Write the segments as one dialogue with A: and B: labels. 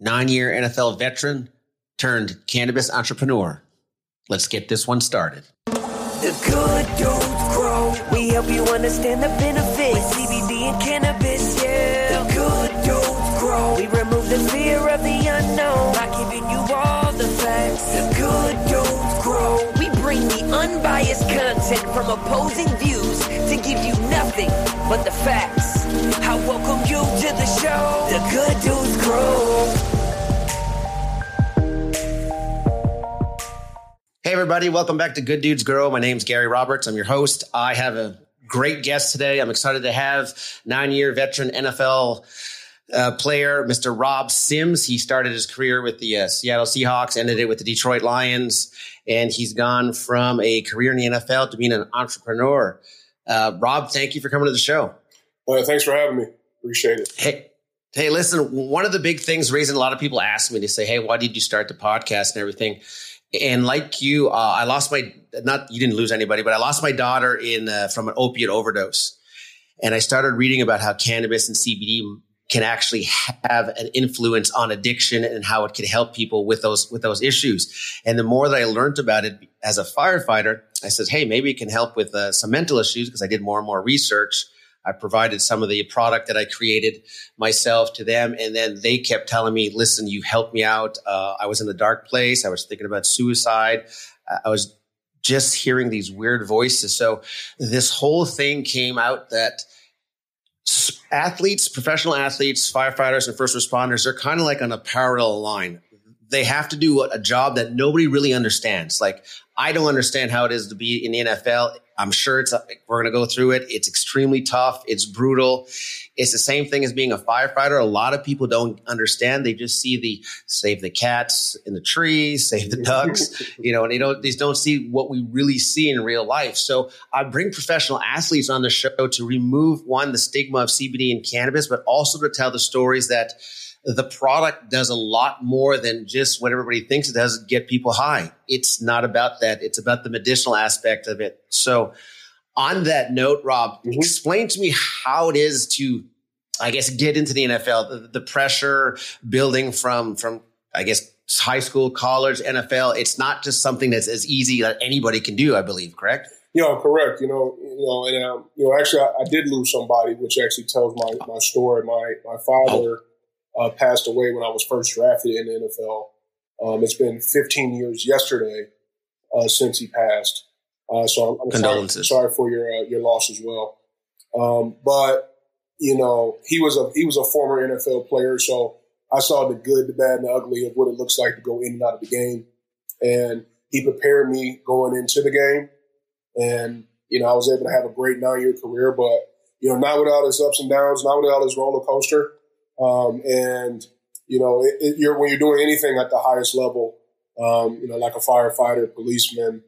A: nine year NFL veteran turned cannabis entrepreneur. Let's get this one started.
B: The good dudes grow. We help you understand the benefits. CBD and cannabis, yeah. The good dudes grow. We remove the fear of the unknown by giving you all the facts. The good dudes grow. We bring the unbiased content from opposing views to give you nothing but the facts. I welcome you to the show. The good dudes grow.
A: Hey, everybody, welcome back to Good Dudes Grow. My name's Gary Roberts. I'm your host. I have a great guest today. I'm excited to have nine year veteran NFL uh, player, Mr. Rob Sims. He started his career with the uh, Seattle Seahawks, ended it with the Detroit Lions, and he's gone from a career in the NFL to being an entrepreneur. Uh, Rob, thank you for coming to the show.
C: Thanks for having me. Appreciate it.
A: Hey, hey, listen, one of the big things raising a lot of people ask me to say, hey, why did you start the podcast and everything? And like you, uh, I lost my not you didn't lose anybody, but I lost my daughter in uh, from an opiate overdose, and I started reading about how cannabis and CBD can actually have an influence on addiction and how it can help people with those with those issues. And the more that I learned about it as a firefighter, I said, "Hey, maybe it can help with uh, some mental issues." Because I did more and more research. I provided some of the product that I created myself to them. And then they kept telling me, listen, you helped me out. Uh, I was in a dark place. I was thinking about suicide. I was just hearing these weird voices. So this whole thing came out that athletes, professional athletes, firefighters, and first responders, they're kind of like on a parallel line. They have to do a job that nobody really understands. Like, I don't understand how it is to be in the NFL. I'm sure it's, we're going to go through it. It's extremely tough. It's brutal. It's the same thing as being a firefighter. A lot of people don't understand. They just see the save the cats in the trees, save the ducks, you know, and they don't, they don't see what we really see in real life. So I bring professional athletes on the show to remove one, the stigma of CBD and cannabis, but also to tell the stories that, the product does a lot more than just what everybody thinks it does get people high. It's not about that. It's about the medicinal aspect of it. So on that note, Rob, mm-hmm. explain to me how it is to, I guess, get into the NFL, the, the pressure building from, from, I guess, high school, college, NFL. It's not just something that's as easy that anybody can do, I believe, correct?
C: You know, correct. You know, you know, and um, you know, actually, I, I, did lose somebody, which actually tells my my story. My my father oh uh, passed away when I was first drafted in the NFL. Um, it's been 15 years yesterday uh, since he passed. Uh, so I'm, I'm sorry, sorry, for your uh, your loss as well. Um, but you know, he was a he was a former NFL player, so I saw the good, the bad, and the ugly of what it looks like to go in and out of the game. And he prepared me going into the game. And, you know, I was able to have a great nine year career, but, you know, not without his ups and downs, not without his roller coaster. Um, and you know, it, it, you're, when you're doing anything at the highest level, um, you know, like a firefighter, policeman,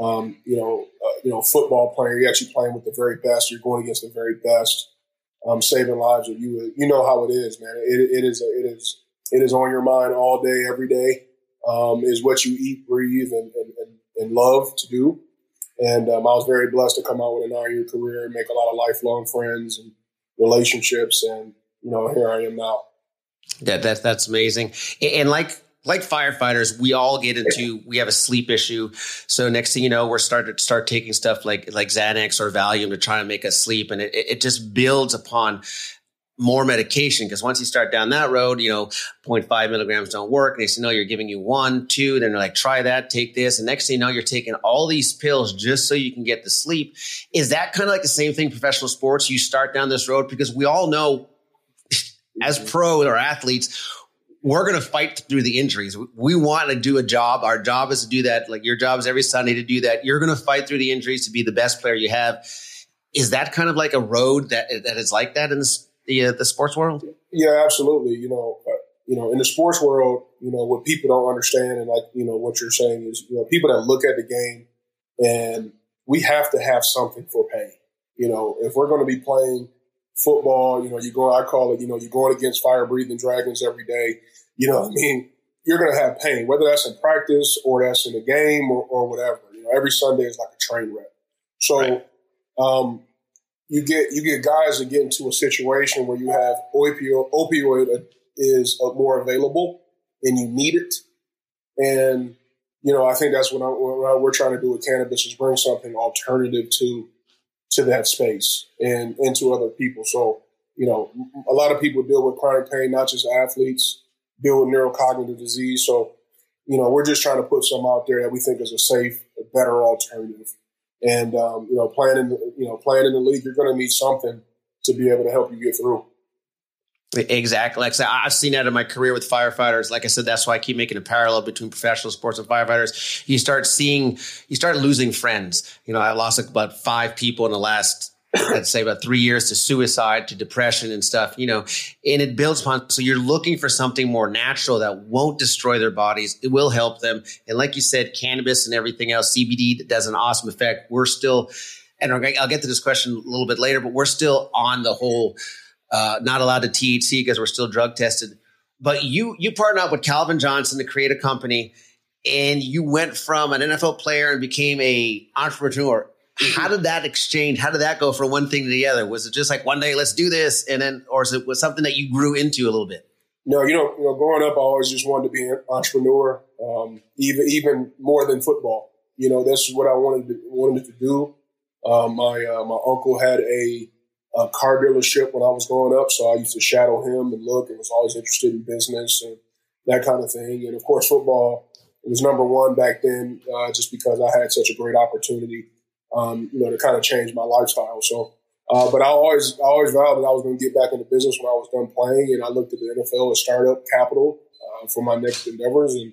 C: um, you know, uh, you know, football player, you're actually playing with the very best. You're going against the very best, um, saving lives. Or you, you know how it is, man. It, it is, it is, it is on your mind all day, every day. Um, is what you eat, breathe, and, and, and love to do. And um, I was very blessed to come out with a nine year career and make a lot of lifelong friends and relationships. And you know, here I am now.
A: Yeah, that's that's amazing. And like like firefighters, we all get into we have a sleep issue. So next thing you know, we're starting to start taking stuff like like Xanax or Valium to try to make us sleep, and it, it just builds upon more medication because once you start down that road, you know, 0.5 milligrams don't work. And they say, no, you're giving you one, two. Then they're like, try that, take this. And next thing you know, you're taking all these pills just so you can get the sleep. Is that kind of like the same thing professional sports? You start down this road because we all know as pro or athletes, we're going to fight through the injuries. We want to do a job. Our job is to do that. Like your job is every Sunday to do that. You're going to fight through the injuries to be the best player you have. Is that kind of like a road that that is like that in the the, uh, the sports world?
C: Yeah, absolutely. You know, uh, you know, in the sports world, you know, what people don't understand, and like you know, what you're saying is, you know, people that look at the game, and we have to have something for pain. You know, if we're going to be playing football, you know, you go, I call it, you know, you're going against fire breathing dragons every day. You know, I mean, you're going to have pain, whether that's in practice or that's in a game or, or whatever. You know, every Sunday is like a train wreck. So, right. um, you get you get guys that get into a situation where you have opioid opioid is uh, more available and you need it. And, you know, I think that's what, I'm, what we're trying to do with cannabis is bring something alternative to to that space and into other people. So, you know, a lot of people deal with chronic pain, not just athletes, deal with neurocognitive disease. So, you know, we're just trying to put some out there that we think is a safe, a better alternative. And um, you know, playing in the, you know playing in the league, you're going to need something to be able to help you get through.
A: Exactly. Like I've seen that in my career with firefighters. Like I said, that's why I keep making a parallel between professional sports and firefighters. You start seeing, you start losing friends. You know, I lost about five people in the last, I'd say about three years to suicide, to depression and stuff, you know, and it builds upon. So you're looking for something more natural that won't destroy their bodies. It will help them. And like you said, cannabis and everything else, CBD that does an awesome effect. We're still, and I'll get to this question a little bit later, but we're still on the whole, uh, not allowed to THC because we're still drug tested. But you you partnered up with Calvin Johnson to create a company, and you went from an NFL player and became a entrepreneur. How did that exchange? How did that go from one thing to the other? Was it just like one day, let's do this, and then, or is it was something that you grew into a little bit?
C: No, you know, you know, growing up, I always just wanted to be an entrepreneur, um, even even more than football. You know, that's what I wanted to wanted to do. Um, my uh, my uncle had a a car dealership when I was growing up, so I used to shadow him and look, and was always interested in business and that kind of thing. And of course, football was number one back then, uh, just because I had such a great opportunity, um, you know, to kind of change my lifestyle. So, uh, but I always, I always vowed that I was going to get back into business when I was done playing, and I looked at the NFL as startup capital uh, for my next endeavors. And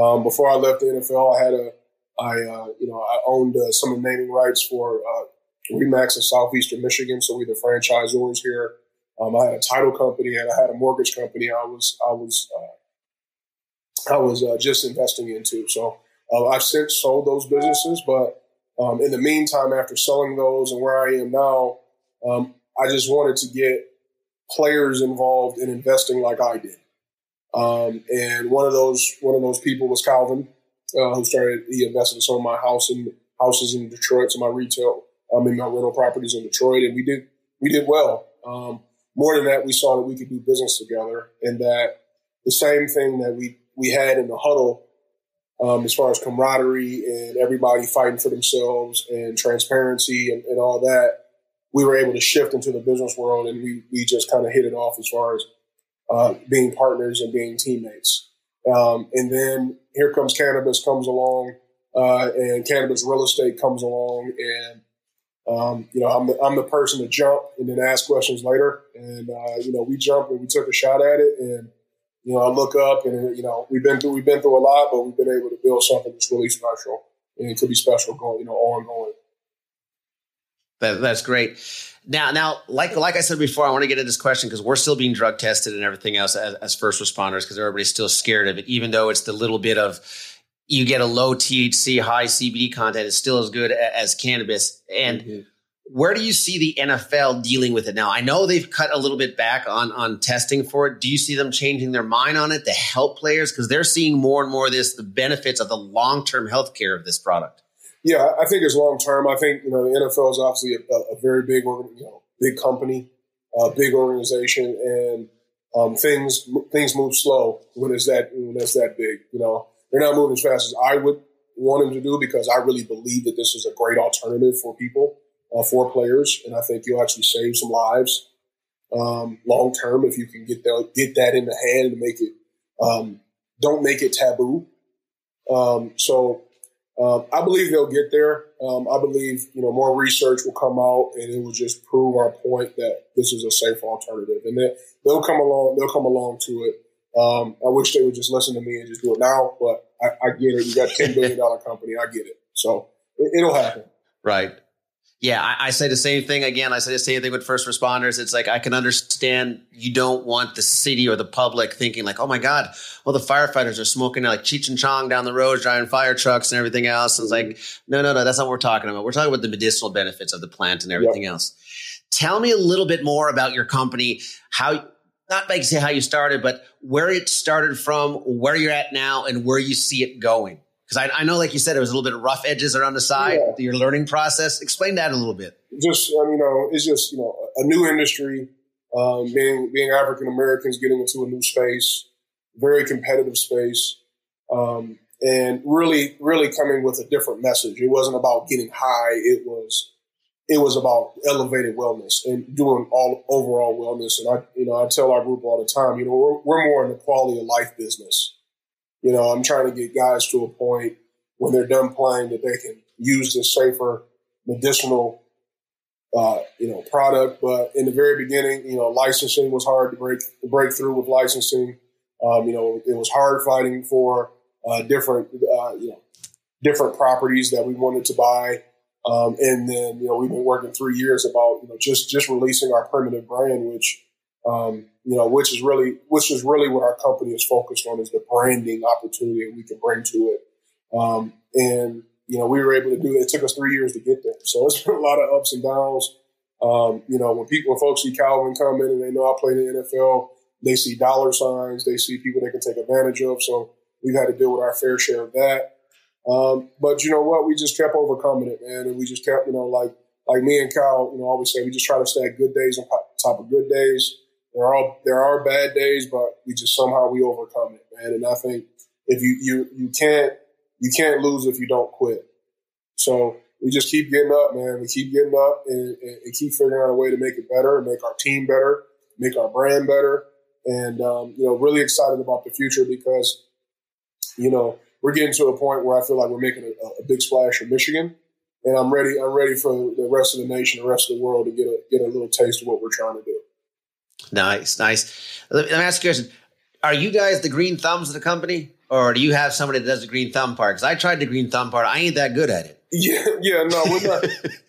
C: um, before I left the NFL, I had a, I, uh, you know, I owned uh, some of the naming rights for uh, Remax in southeastern Michigan, so we're the franchisors here. Um, I had a title company and I had a mortgage company. I was I was uh, I was uh, just investing into. So uh, I've since sold those businesses, but um, in the meantime, after selling those and where I am now, um, I just wanted to get players involved in investing like I did. Um, and one of those one of those people was Calvin, uh, who started. He invested in some of my house and houses in Detroit, of my retail um, in my rental properties in Detroit, and we did we did well. Um, more than that, we saw that we could do business together, and that the same thing that we we had in the huddle, um, as far as camaraderie and everybody fighting for themselves and transparency and, and all that, we were able to shift into the business world, and we we just kind of hit it off as far as uh, being partners and being teammates. Um, and then here comes cannabis comes along, uh, and cannabis real estate comes along, and um, you know, I'm the, I'm the person to jump and then ask questions later. And, uh, you know, we jumped and we took a shot at it. And, you know, I look up and, you know, we've been through, we've been through a lot, but we've been able to build something that's really special and it could be special going, you know, ongoing.
A: That, that's great. Now, now, like like I said before, I want to get into this question because we're still being drug tested and everything else as, as first responders because everybody's still scared of it, even though it's the little bit of you get a low THC, high CBD content is still as good as cannabis. And mm-hmm. where do you see the NFL dealing with it now? I know they've cut a little bit back on on testing for it. Do you see them changing their mind on it to help players because they're seeing more and more of this the benefits of the long term health care of this product?
C: Yeah, I think it's long term. I think you know the NFL is obviously a, a very big, you know, big company, a big organization, and um, things things move slow when it's that when it's that big. You know, they're not moving as fast as I would want them to do because I really believe that this is a great alternative for people, uh, for players, and I think you'll actually save some lives um, long term if you can get that get that in the hand and make it. Um, don't make it taboo. Um, so um, I believe they'll get there. Um, I believe you know more research will come out and it will just prove our point that this is a safe alternative, and that they'll come along. They'll come along to it. Um, I wish they would just listen to me and just do it now, but I, I get it. You got a ten billion dollar company. I get it. So it, will happen.
A: Right. Yeah, I, I, say the same thing again. I say the same thing with first responders. It's like I can understand you don't want the city or the public thinking like, oh my god, well the firefighters are smoking like Cheech and Chong down the road, driving fire trucks and everything else. And it's like, no, no, no, that's not what we're talking about. We're talking about the medicinal benefits of the plant and everything yep. else. Tell me a little bit more about your company. How not like say how you started, but where it started from, where you're at now, and where you see it going. Because I, I, know, like you said, it was a little bit of rough edges around the side, yeah. your learning process. Explain that a little bit.
C: Just, um, you know, it's just, you know, a new industry. Um, being being African Americans, getting into a new space, very competitive space, um, and really, really coming with a different message. It wasn't about getting high. It was it was about elevated wellness and doing all overall wellness. And I, you know, I tell our group all the time, you know, we're, we're more in the quality of life business. You know, I'm trying to get guys to a point when they're done playing that they can use this safer medicinal, uh, you know, product. But in the very beginning, you know, licensing was hard to break break through with licensing. Um, you know, it was hard fighting for uh, different, uh, you know, different properties that we wanted to buy. Um, and then, you know, we've been working three years about, you know, just, just releasing our primitive brand, which, um, you know, which is really, which is really what our company is focused on is the branding opportunity that we can bring to it. Um, and, you know, we were able to do it. It took us three years to get there. So it's been a lot of ups and downs. Um, you know, when people, when folks see Calvin come in and they know I play in the NFL, they see dollar signs, they see people they can take advantage of. So we've had to deal with our fair share of that. Um, but you know what? We just kept overcoming it, man, and we just kept, you know, like like me and Kyle, you know, always say we just try to stay good days on top of good days. There are there are bad days, but we just somehow we overcome it, man. And I think if you you you can't you can't lose if you don't quit. So we just keep getting up, man. We keep getting up and, and, and keep figuring out a way to make it better, and make our team better, make our brand better, and um, you know, really excited about the future because you know we're getting to a point where I feel like we're making a, a big splash in Michigan, and I'm ready. I'm ready for the rest of the nation, the rest of the world to get a get a little taste of what we're trying to do.
A: Nice, nice. Let me, ask you a question: Are you guys the green thumbs of the company, or do you have somebody that does the green thumb part? Because I tried the green thumb part, I ain't that good at it.
C: Yeah, yeah, no, we're not.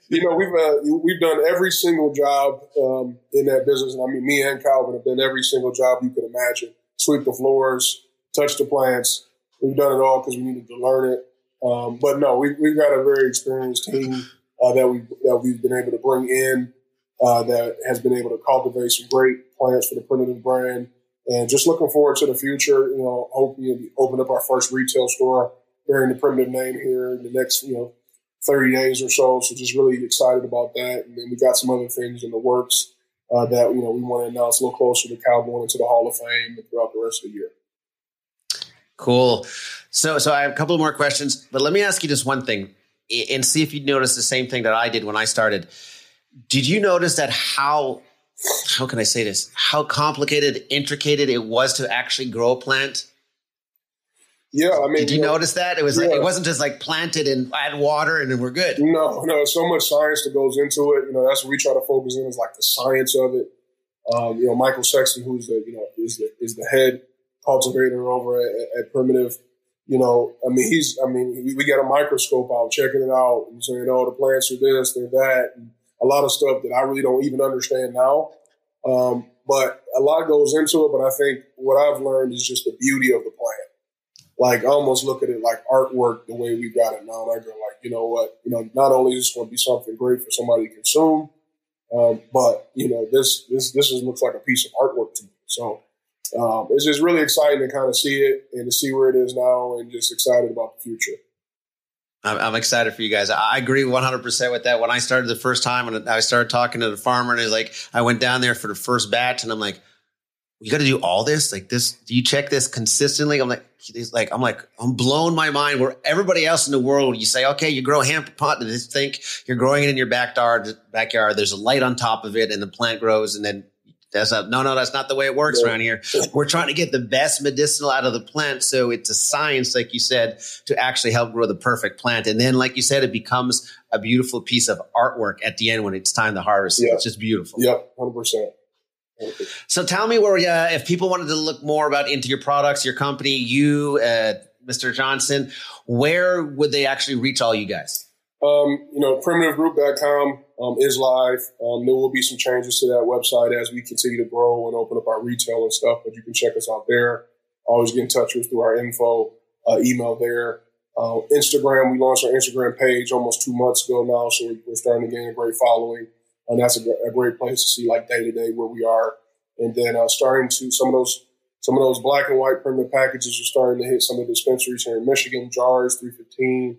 C: you know, we've uh, we've done every single job um, in that business. And I mean, me and Calvin have done every single job you could imagine: sweep the floors, touch the plants, We've done it all because we needed to learn it. Um, but no, we, we've got a very experienced team uh, that we that we've been able to bring in uh, that has been able to cultivate some great plants for the primitive brand. And just looking forward to the future. You know, hoping open up our first retail store bearing the primitive name here in the next you know 30 days or so. So just really excited about that. And then we got some other things in the works uh, that you know we want to announce a little closer to going into the Hall of Fame and throughout the rest of the year.
A: Cool. So, so I have a couple more questions, but let me ask you just one thing and see if you'd notice the same thing that I did when I started. Did you notice that how how can I say this? How complicated, intricated it was to actually grow a plant?
C: Yeah, I mean,
A: did you, you know, notice that it was? Yeah. Like, it wasn't just like planted and add water and then we're good.
C: No, no, so much science that goes into it. You know, that's what we try to focus in is like the science of it. Um, you know, Michael Sexton, who's the you know is the is the head cultivator over at, at, Primitive. You know, I mean, he's, I mean, we, we got a microscope out checking it out and saying, oh, the plants are this, they're that, and a lot of stuff that I really don't even understand now. Um, but a lot goes into it. But I think what I've learned is just the beauty of the plant. Like, I almost look at it like artwork the way we got it now. And I go, like, you know what? You know, not only is this going to be something great for somebody to consume, um, but you know, this this this just looks like a piece of artwork to me. So um, it's just really exciting to kind of see it and to see where it is now and just excited about the future.
A: I'm, excited for you guys. I agree 100% with that. When I started the first time and I started talking to the farmer and he's like, I went down there for the first batch and I'm like, you got to do all this like this do you check this consistently i'm like like i'm like i'm blown my mind where everybody else in the world you say okay you grow hemp pot and think you're growing it in your backyard backyard there's a light on top of it and the plant grows and then that's a, no, no, that's not the way it works yeah. around here. We're trying to get the best medicinal out of the plant. So it's a science, like you said, to actually help grow the perfect plant. And then, like you said, it becomes a beautiful piece of artwork at the end when it's time to harvest. Yeah. It's just beautiful.
C: Yep, 100%.
A: So tell me where, uh, if people wanted to look more about into your products, your company, you, uh, Mr. Johnson, where would they actually reach all you guys?
C: Um, you know, primitivegroup.com um, is live. Um, there will be some changes to that website as we continue to grow and open up our retail and stuff, but you can check us out there. Always get in touch with through our info uh, email there. Uh, Instagram, we launched our Instagram page almost two months ago now, so we're starting to gain a great following. And that's a, a great place to see like day to day where we are. And then uh, starting to some of those some of those black and white primitive packages are starting to hit some of the dispensaries here in Michigan, jars, 315,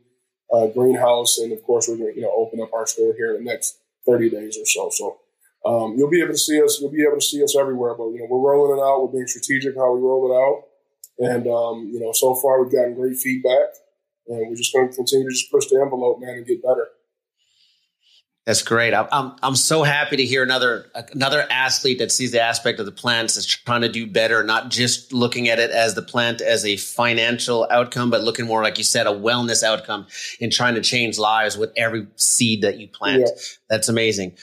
C: uh, greenhouse, and of course we're going to you know open up our store here in the next 30 days or so. So um, you'll be able to see us. You'll be able to see us everywhere. But you know, we're rolling it out. We're being strategic how we roll it out, and um, you know, so far we've gotten great feedback, and we're just going to continue to just push the envelope, man, and get better.
A: That's great. I'm, I'm, I'm so happy to hear another another athlete that sees the aspect of the plants that's trying to do better, not just looking at it as the plant as a financial outcome, but looking more like you said, a wellness outcome in trying to change lives with every seed that you plant. Yeah. That's amazing.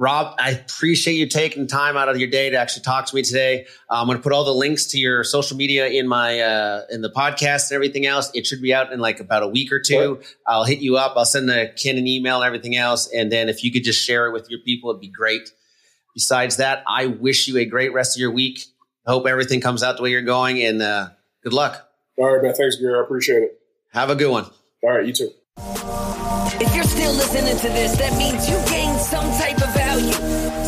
A: Rob, I appreciate you taking time out of your day to actually talk to me today. Uh, I'm going to put all the links to your social media in my uh, in the podcast and everything else. It should be out in like about a week or two. I'll hit you up. I'll send the Ken an email and everything else, and then if you could just share it with your people, it'd be great. Besides that, I wish you a great rest of your week. Hope everything comes out the way you're going, and uh, good luck.
C: All right, man. Thanks, Gary. I appreciate it.
A: Have a good one.
C: All right, you too.
B: If you're still listening to this, that means you gained some type of value.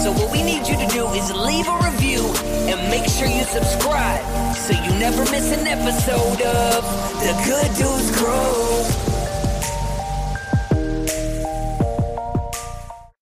B: So what we need you to do is leave a review and make sure you subscribe so you never miss an episode of The Good Dudes Grow.